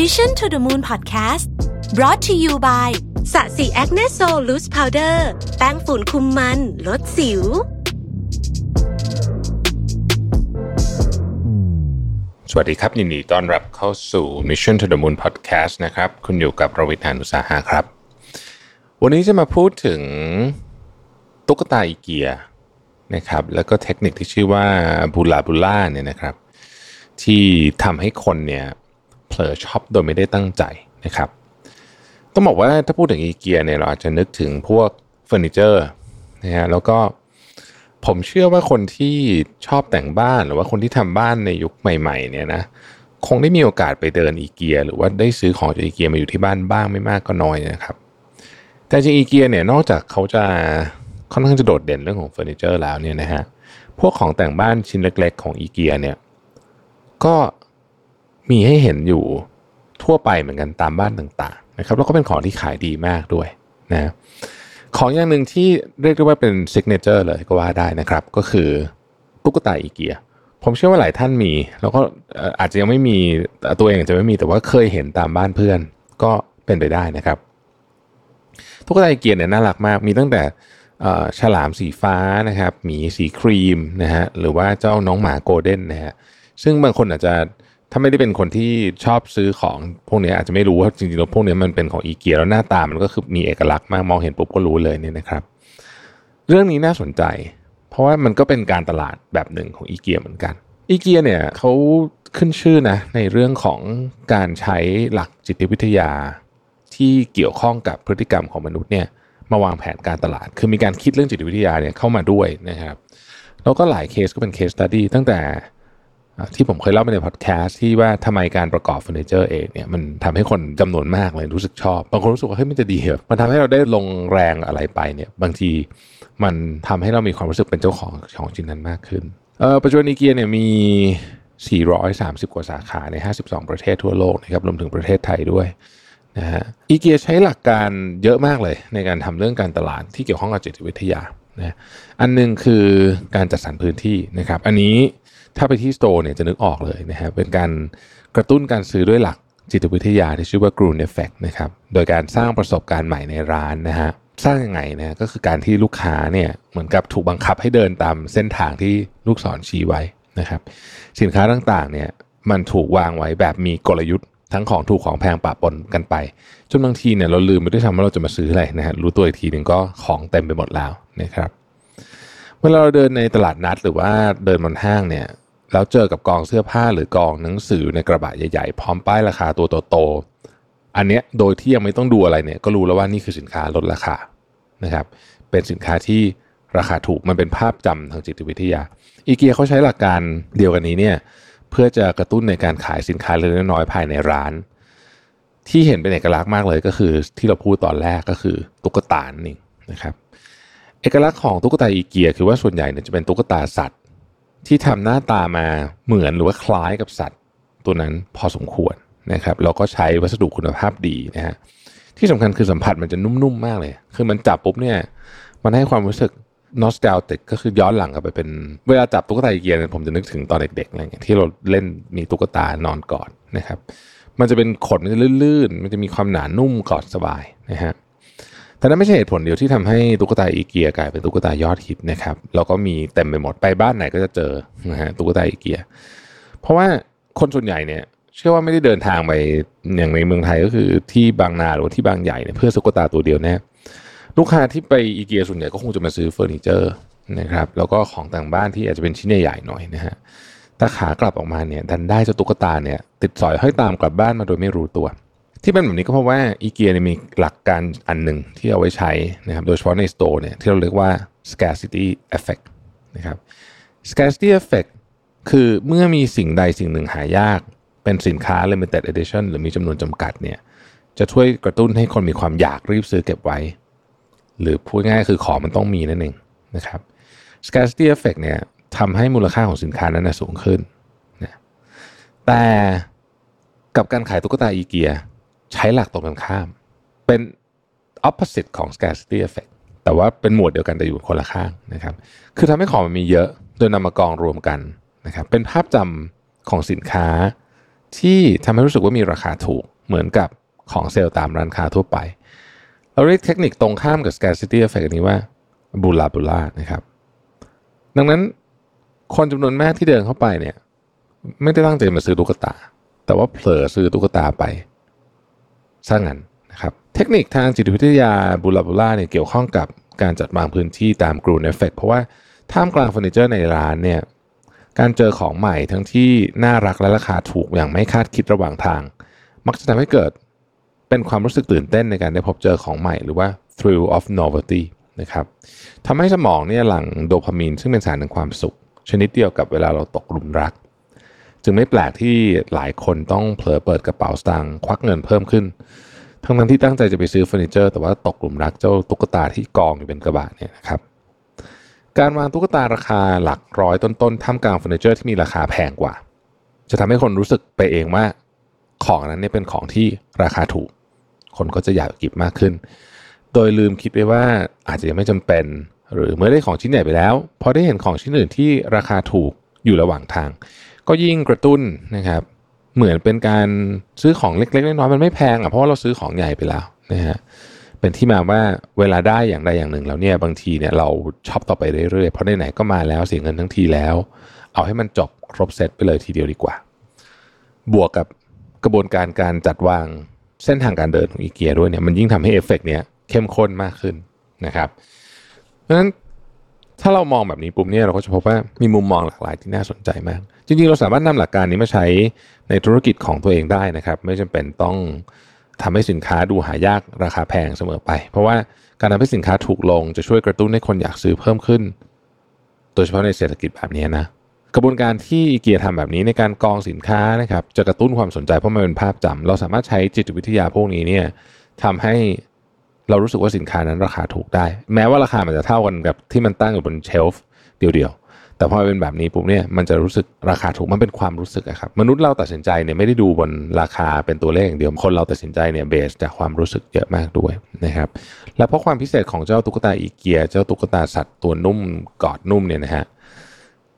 Mission to the Moon Podcast brought to you by Sasi Acne Sol Loose Powder แป้งฝุ่นคุมมัน ลดสิว สวัสดีครับ ยินดีต้อนรับเข้าสู่ Mission to the Moon Podcast นะครับ คุณอยู่กับรวิศ หาญอุตสาหะครับ วันนี้จะมาพูดถึงตุ๊กตาอีเกียนะครับ แล้วก็เทคนิคที่ชื่อว่าบูลาบูล่าเนี่ยนะครับ ที่ทำให้คนเนี่ย ผลอช็อปโดยไม่ได้ตั้งใจนะครับ ต้องบอกว่าถ้าพูดถึงอีเกียเนี่ยเราอาจจะนึกถึงพวกเฟอร์นิเจอร์นะฮะแล้วก็ผมเชื่อว่าคนที่ชอบแต่งบ้านหรือว่าคนที่ทำบ้านในยุคใหม่ๆเนี่ยนะคงได้มีโอกาสไปเดินอีเกียหรือว่าได้ซื้อของจากอีเกียมาอยู่ที่บ้านบ้างไม่มากก็น้อยนะครับ แต่จริงอีเกียเนี่ยนอกจากเขาจะค่อนข้างจะโดดเด่นเรื่องของเฟอร์นิเจอร์แล้วเนี่ยนะฮะพวกของแต่งบ้านชิ้นเล็ก ๆ ของอีเกียเนี่ยก็ มีให้เห็นอยู่ทั่วไปเหมือนกันตามบ้านต่างๆนะครับแล้วก็เป็นของที่ขายดีมากด้วยนะของอย่างหนึ่งที่เรียกได้ว่าเป็นซิกเนเจอร์เลยก็ว่าได้นะครับ ก็คือตุ๊กตาอีเกีย ผมเชื่อว่าหลายท่านมี แล้วก็อาจจะยังไม่มีตัวเองอาจจะไม่มีแต่ว่าเคยเห็นตามบ้านเพื่อนก็เป็นไปได้นะครับตุ๊กตาอีเกียเนี่ยน่ารักมากมีตั้งแต่ฉลามสีฟ้านะครับหมีสีครีมนะฮะหรือว่าเจ้าน้องหมาโกลเด้นนะฮะซึ่งบางคนอาจจะ ถ้าไม่ได้เป็นคนที่ชอบซื้อของพวกนี้อาจจะไม่รู้ว่าจริงๆแล้วพวกนี้มันเป็นของอีเกียแล้วหน้าตามันก็คือมีเอกลักษณ์มากมองเห็นปุ๊บก็รู้เลยเนี่ยนะครับ เรื่องนี้น่าสนใจ เพราะว่ามันก็เป็นการตลาดแบบหนึ่งของอีเกียเหมือนกันอีเกียเนี่ยเขาขึ้นชื่อนะในเรื่องของการใช้หลักจิตวิทยา ที่เกี่ยวข้องกับพฤติกรรมของมนุษย์เนี่ยมาวางแผนการตลาด คือมีการคิดเรื่องจิตวิทยาเนี่ยเข้ามาด้วยนะครับ แล้วก็หลายเคสก็เป็น case study ตั้งแต่ ที่ผมเคยเล่าไปในพอดแคสต์ที่ว่าทำไมการประกอบเฟอร์นิเจอร์เองเนี่ยมันทำให้คนจำนวนมากเลยรู้สึกชอบ บางคนรู้สึกว่าเฮ้ยมันจะดีเหรอมันทำให้เราได้ลงแรงอะไรไปเนี่ยบางทีมันทำให้เรามีความรู้สึกเป็นเจ้าของของชิ้นนั้นมากขึ้นเออปัจจุบันอีเกียเนี่ยมี 430 กว่าสาขาใน 52 ประเทศทั่วโลกนะครับรวมถึงประเทศไทยด้วยนะฮะอีเกียใช้หลักการเยอะมากเลยในการทำเรื่องการตลาดที่เกี่ยวข้องกับจิตวิทยา นะอันหนึงคือการจัดสรรพื้นที่นะครับ อันนี้ถ้าไปที่สโตร์เนี่ยจะนึกออกเลยนะฮะเป็นการกระตุ้นการซื้อด้วยหลักจิตวิทยาที่ชื่อว่า Gruen Effect นะครับ โดยการสร้างประสบการณ์ใหม่ในร้านนะฮะ สร้างยังไงนะก็คือการที่ลูกค้าเนี่ยเหมือนกับถูกบังคับให้เดินตามเส้นทางที่ลูกศรชี้ไว้นะครับ สินค้าต่างๆเนี่ยมันถูกวางไว้แบบมีกลยุทธ์ทั้งของถูกของแพงปะปนกันไป จนบางทีเนี่ยเราลืมไปด้วยซ้ำว่าเราจะมาซื้ออะไรนะฮะรู้ตัวอีกทีหนึ่งก็ของเต็มไปหมดแล้ว นะครับ เวลาเราเดินในตลาดนัดหรือว่าเดินบนห้างเนี่ยแล้วเจอกับกองเสื้อผ้าหรือกองหนังสือในกระบะใหญ่ๆ พร้อมป้ายราคาตัวโตๆอันเนี้ยโดยที่ยังไม่ต้องดูอะไรเนี่ยก็รู้แล้วว่านี่คือสินค้าลดราคานะครับเป็นสินค้าที่ราคาถูกมันเป็นภาพจำทางจิตวิทยาอีเกียเขาใช้หลักการเดียวกันนี้เนี่ยเพื่อจะกระตุ้นในการขายสินค้าเล็กๆน้อยๆภายในร้าน ที่เห็นเป็นเอกลักษณ์มากเลยก็คือที่เราพูดตอนแรกก็คือตุ๊กตานั่นเองนะครับ เอกลักษณ์ของตุ๊กตาอีเกียคือว่าส่วนใหญ่เนี่ยจะเป็นตุ๊กตาสัตว์ ที่ทำหน้าตามาเหมือนหรือว่าคล้ายกับสัตว์ ตัวนั้นพอสมควรนะครับแล้วก็ใช้วัสดุคุณภาพดีนะฮะที่สำคัญคือสัมผัสมันจะนุ่มๆมากเลย คือมันจับปุ๊บเนี่ยมันให้ความรู้สึกนอส t า l ติกก็คือย้อนหลังกลับไปเป็นเวลาจับตุ๊กตาอีเกียเนี่ยผมจะนึกถึงตอนเด็กๆอะไรเงี้ยที่เราเล่นมีตุ๊กตานอนกอดนะครับ มันจะเป็นขนมันจะลื่นๆ มันจะมีความหนานุ่มกอดสบายนะฮะ แต่นั่นไม่ใช่เหตุผลเดียวที่ทำให้ตุ๊กตาอีเกียกลายเป็นตุ๊กตายอดฮิตนะครับแล้วก็มีเต็มไปหมดไปบ้านไหนก็จะเจอนะฮะตุ๊กตาอีเกีย เพราะว่าคนส่วนใหญ่เนี่ยเชื่อว่าไม่ได้เดินทางไปอย่างในเมืองไทยก็คือที่บางนาหรือที่บางใหญ่เนี่ยเพื่อตุ๊กตาตัวเดียวแน่ลูกค้าที่ไปอีเกียส่วนใหญ่ก็คงจะมาซื้อเฟอร์นิเจอร์นะครับแล้วก็ของแต่างบ้านที่อาจจะเป็นชิ้นใหญ่ๆหน่อยนะฮะแต่ขากลับออกมาเนี่ยดันได้เจ้าตุ๊กตาเนี่ยติดสอยห้อยตามกลับบ้านมาโดยไม่รู้ตัว ที่เป็นแบบนี้ก็เพราะว่าอีเกียเนี่ยมีหลักการอันหนึ่งที่เอาไว้ใช้นะครับโดยเฉพาะในสโตร์เนี่ยที่เราเรียกว่า scarcity effect นะครับ scarcity effect คือเมื่อมีสิ่งใดสิ่งหนึ่งหายากเป็นสินค้า limited edition หรือมีจำนวนจำกัดเนี่ยจะช่วยกระตุ้นให้คนมีความอยากรีบซื้อเก็บไว้ หรือพูดง่ายคือของมันต้องมีนั่นเองนะครับ scarcity effect เนี่ยทำให้มูลค่าของสินค้านั้นสูงขึ้นนะแต่กับการขายตุ๊กตาอีเกีย ใช้หลักตรงกันข้าม เป็น opposite ของ scarcity effect แต่ว่าเป็นหมวดเดียวกันแต่อยู่คนละข้างนะครับ คือทำให้ของมันมีเยอะโดยนำมากองรวมกันนะครับ เป็นภาพจำของสินค้าที่ทำให้รู้สึกว่ามีราคาถูกเหมือนกับของเซลล์ตามร้านค้าทั่วไป เราเรียกเทคนิคตรงข้ามกับ scarcity effect นี้ว่าบูลาบูลานะครับ ดังนั้นคนจำนวนมากที่เดินเข้าไปเนี่ย ไม่ได้ตั้งใจมาซื้อตุ๊กตา แต่ว่าเผลอซื้อตุ๊กตาไป ซะงั้นนะครับเทคนิคทางจิตวิทยา Bulla Bulla เนี่ยเกี่ยวข้องกับการจัดวางพื้นที่ตาม Gruen Effect เพราะว่าท่ามกลางเฟอร์นิเจอร์ในร้านเนี่ยการเจอของใหม่ทั้งที่น่ารักและราคาถูกอย่างไม่คาดคิดระหว่างทาง มักจะทำให้เกิดเป็นความรู้สึกตื่นเต้นในการได้พบเจอของใหม่หรือว่า thrill of novelty นะครับทำให้สมองเนี่ยหลั่งโดพามีนซึ่งเป็นสารแห่งความสุข ชนิดเดียวกับเวลาเราตกหลุมรัก จึงไม่แปลกที่หลายคนต้องเผลอเปิดกระเป๋าสตางค์ควักเงินเพิ่มขึ้น ทั้งนั้นที่ตั้งใจจะไปซื้อเฟอร์นิเจอร์ แต่ว่าตกหลุมรักเจ้าตุ๊กตาที่กองอยู่เป็นกระบะเนี่ยนะครับ การวางตุ๊กตาราคาหลักร้อยต้นๆท่ามกลางเฟอร์นิเจอร์ที่มีราคาแพงกว่า จะทำให้คนรู้สึกไปเองว่า ของนั้นเนี่ยเป็นของที่ราคาถูก คนก็จะอยากหยิบมากขึ้น โดยลืมคิดไปว่าอาจจะยังไม่จำเป็น หรือเมื่อได้ของชิ้นใหญ่ไปแล้วพอได้เห็นของชิ้นอื่นที่ราคาถูกอยู่ระหว่างทาง ก็ยิ่งกระตุ้นนะครับ เหมือนเป็นการซื้อของเล็กๆน้อยๆมันไม่แพงอะเพราะว่าเราซื้อของใหญ่ไปแล้วนะฮะเป็นที่มาว่าเวลาได้อย่างใดอย่างหนึ่งแล้วเนี่ยบางทีเนี่ยเราชอบต่อไปเรื่อยๆเพราะไหนๆก็มาแล้วเสียเงินทั้งทีแล้ว เอาให้มันจบครบเซตไปเลยทีเดียวดีกว่า บวกกับกระบวนการการจัดวางเส้นทางการเดินของอีเกียด้วยเนี่ยมันยิ่งทำให้เอฟเฟกเนี้ยเข้มข้นมากขึ้นนะครับเพราะฉะนั้น ถ้าเรามองแบบนี้ปุ๊บเนี่ยเราก็จะพบว่ามีมุมมองหลากหลายที่น่าสนใจมาก จริงๆ เราสามารถนำหลักการนี้มาใช้ในธุรกิจของตัวเองได้นะครับ ไม่จำเป็นต้องทำให้สินค้าดูหายากราคาแพงเสมอไป เพราะว่าการทำให้สินค้าถูกลงจะช่วยกระตุ้นให้คนอยากซื้อเพิ่มขึ้น โดยเฉพาะในเศรษฐกิจแบบนี้นะกระบวนการที่อีเกียทำแบบนี้ในการกองสินค้านะครับจะกระตุ้นความสนใจเพราะมันเป็นภาพจำเราสามารถใช้จิตวิทยาพวกนี้เนี่ยทำให้ เรารู้สึกว่าสินค้านั้นราคาถูกได้ แม้ว่าราคามันจะเท่ากันกับที่มันตั้งอยู่บน shelf เดี่ยวๆ แต่พอเป็นแบบนี้ปุ๊บเนี่ยมันจะรู้สึกราคาถูกมันเป็นความรู้สึกอะครับมนุษย์เราตัดสินใจเนี่ยไม่ได้ดูบนราคาเป็นตัวเลขอย่างเดียวคนเราตัดสินใจเนี่ย base จากความรู้สึกเยอะมากด้วยนะครับและเพราะความพิเศษของเจ้าตุ๊กตาอีเกีย เจ้าตุ๊กตาสัตว์ตัวนุ่มกอดนุ่มเนี่ยนะฮะ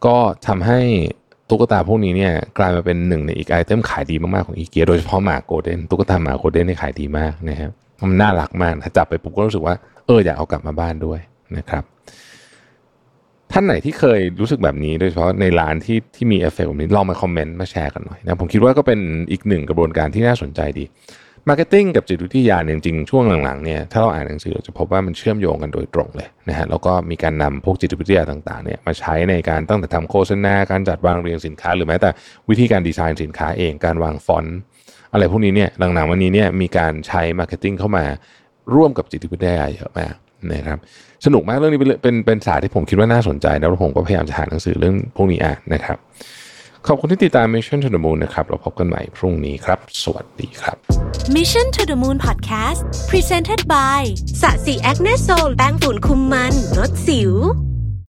ก็ทำให้ตุ๊กตาพวกนี้เนี่ยกลายมาเป็นหนึ่งในอีก item ขายดีมากๆของอีเกียโดยเฉพาะหมา golden ตุ๊กตาหมา golden นี่ขายดีมากนะครับ มันน่ารักมากถ้าจับไปปุ๊บก็รู้สึกว่าเอออยากเอากลับมาบ้านด้วยนะครับ ท่านไหนที่เคยรู้สึกแบบนี้โดยเฉพาะในร้านที่ที่มีเอฟเฟกต์แบบนี้ลองมา comment มาแชร์กันหน่อยนะผมคิดว่าก็เป็นอีกหนึ่งกระบวนการที่น่าสนใจดี marketing กับจิตวิทยาจริงๆ ช่วงหลังๆเนี่ยถ้าเราอ่านหนังสือเราจะพบว่ามันเชื่อมโยงกันโดยตรงเลยนะฮะแล้วก็มีการนำพวกจิตวิทยาต่างๆเนี่ยมาใช้ในการตั้งแต่ทำโฆษณาการจัดวางเรียงสินค้า หรือแม้แต่วิธีการดีไซน์สินค้าเองการวางฟอนต์ อะไรพวกนี้เนี่ยหลังๆวันนี้เนี่ยมีการใช้ marketing เข้ามาร่วมกับจิตวิทยาเยอะมากนะครับสนุกมากเรื่องนี้เป็นเป็นเป็นศาสตร์ที่ผมคิดว่าน่าสนใจ แล้วผมก็พยายามจะหาหนังสือเรื่องพวกนี้อ่านนะครับ ขอบคุณที่ติดตาม Mission to the Moon นะครับ เราพบกันใหม่พรุ่งนี้ครับ สวัสดีครับ Mission to the Moon Podcast Presented by SASI Acne Sol แป้งฝุ่นคุมมันลดสิว